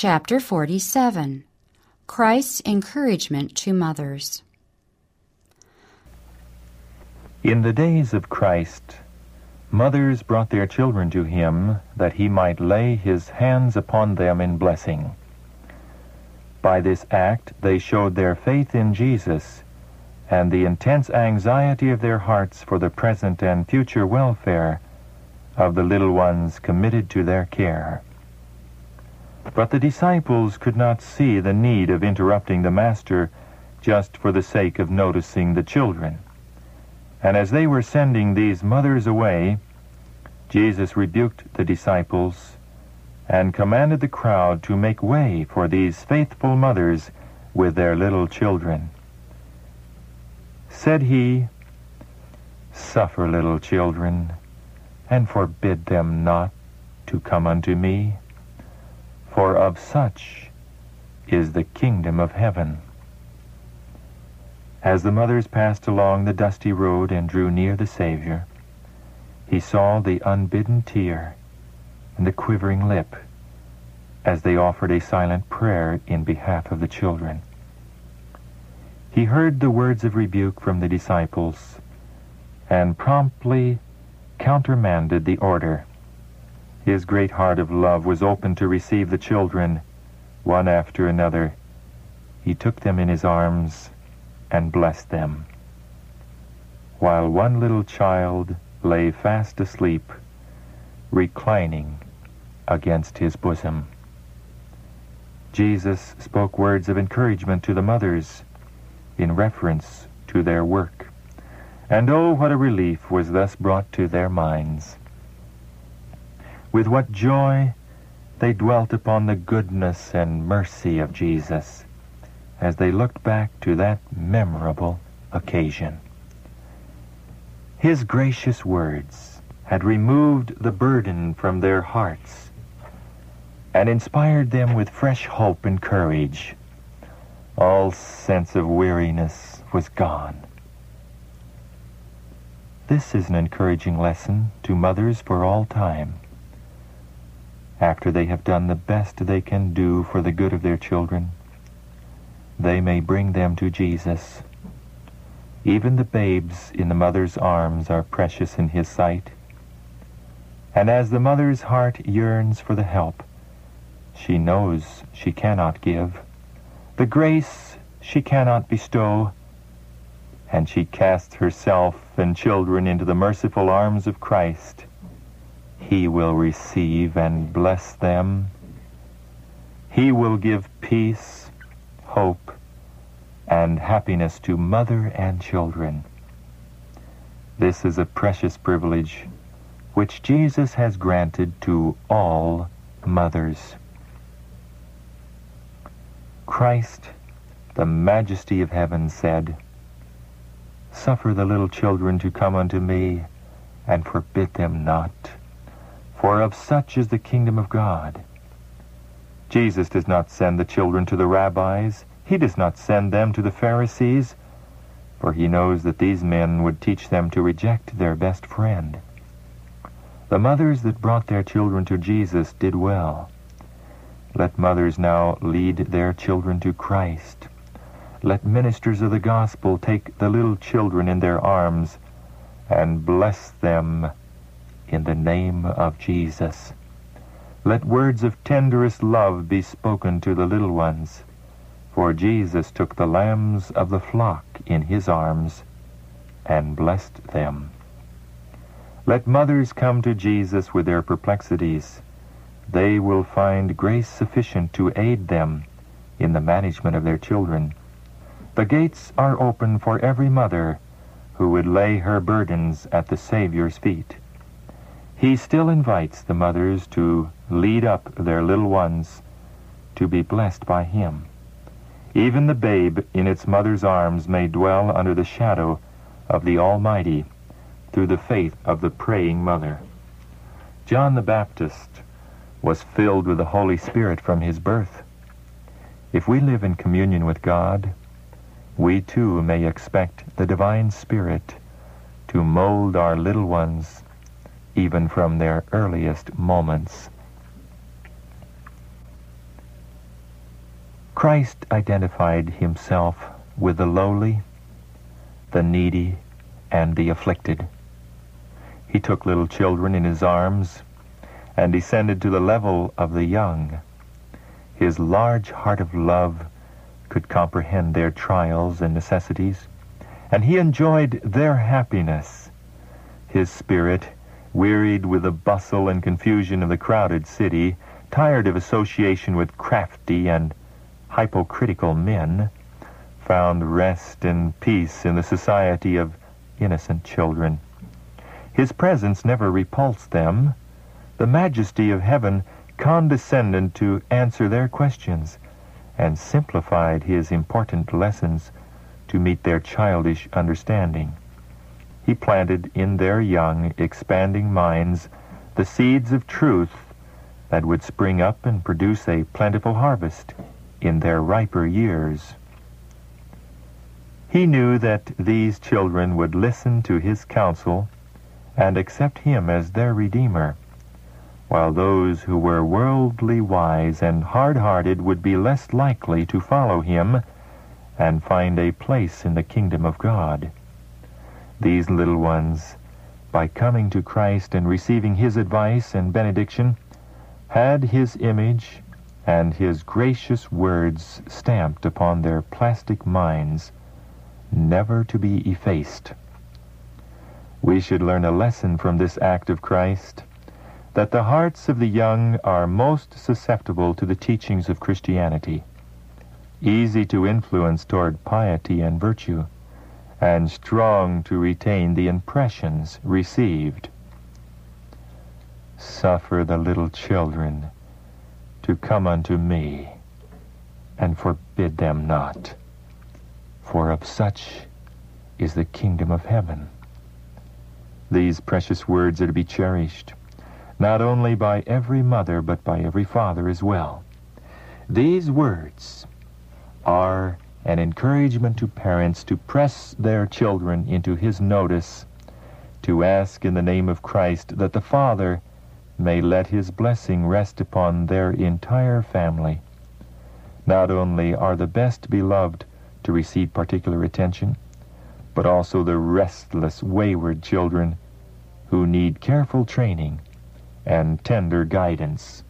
Chapter 47 Christ's Encouragement to Mothers. In the days of Christ, mothers brought their children to him that he might lay his hands upon them in blessing. By this act, they showed their faith in Jesus and the intense anxiety of their hearts for the present and future welfare of the little ones committed to their care. But the disciples could not see the need of interrupting the Master just for the sake of noticing the children. And as they were sending these mothers away, Jesus rebuked the disciples and commanded the crowd to make way for these faithful mothers with their little children. Said he, Suffer little children, and forbid them not to come unto me for of such is the kingdom of heaven. As the mothers passed along the dusty road and drew near the Savior, he saw the unbidden tear and the quivering lip as they offered a silent prayer in behalf of the children. He heard the words of rebuke from the disciples and promptly countermanded the order. His great heart of love was open to receive the children, one after another. He took them in his arms and blessed them. While one little child lay fast asleep, reclining against his bosom. Jesus spoke words of encouragement to the mothers in reference to their work. And oh, what a relief was thus brought to their minds. With what joy they dwelt upon the goodness and mercy of Jesus as they looked back to that memorable occasion. His gracious words had removed the burden from their hearts and inspired them with fresh hope and courage. All sense of weariness was gone. This is an encouraging lesson to mothers for all time after they have done the best they can do for the good of their children, they may bring them to Jesus. Even the babes in the mother's arms are precious in his sight. And as the mother's heart yearns for the help she knows she cannot give, the grace she cannot bestow, and she casts herself and children into the merciful arms of Christ, he will receive and bless them. He will give peace, hope, and happiness to mother and children. This is a precious privilege which Jesus has granted to all mothers. Christ, the majesty of heaven, said, Suffer the little children to come unto me, and forbid them not for of such is the kingdom of God. Jesus does not send the children to the rabbis. He does not send them to the Pharisees, for he knows that these men would teach them to reject their best friend. The mothers that brought their children to Jesus did well. Let mothers now lead their children to Christ. Let ministers of the gospel take the little children in their arms and bless them in the name of Jesus. Let words of tenderest love be spoken to the little ones, for Jesus took the lambs of the flock in his arms and blessed them. Let mothers come to Jesus with their perplexities. They will find grace sufficient to aid them in the management of their children. The gates are open for every mother who would lay her burdens at the Savior's feet. He still invites the mothers to lead up their little ones to be blessed by him. Even the babe in its mother's arms may dwell under the shadow of the Almighty through the faith of the praying mother. John the Baptist was filled with the Holy Spirit from his birth. If we live in communion with God, we too may expect the divine Spirit to mold our little ones even from their earliest moments. Christ identified himself with the lowly, the needy, and the afflicted. He took little children in his arms and descended to the level of the young. His large heart of love could comprehend their trials and necessities, and he enjoyed their happiness. His spirit, wearied with the bustle and confusion of the crowded city, tired of association with crafty and hypocritical men, found rest and peace in the society of innocent children. His presence never repulsed them. The majesty of heaven condescended to answer their questions and simplified his important lessons to meet their childish understanding. He planted in their young, expanding minds the seeds of truth that would spring up and produce a plentiful harvest in their riper years. He knew that these children would listen to his counsel and accept him as their Redeemer, while those who were worldly wise and hard-hearted would be less likely to follow him and find a place in the kingdom of God. These little ones, by coming to Christ and receiving his advice and benediction, had his image and his gracious words stamped upon their plastic minds, never to be effaced. We should learn a lesson from this act of Christ, that the hearts of the young are most susceptible to the teachings of Christianity, easy to influence toward piety and virtue, and strong to retain the impressions received. Suffer the little children to come unto me, and forbid them not. For of such is the kingdom of heaven. These precious words are to be cherished, not only by every mother, but by every father as well. These words are an encouragement to parents to press their children into his notice, to ask in the name of Christ that the Father may let his blessing rest upon their entire family. Not only are the best beloved to receive particular attention, but also the restless, wayward children who need careful training and tender guidance.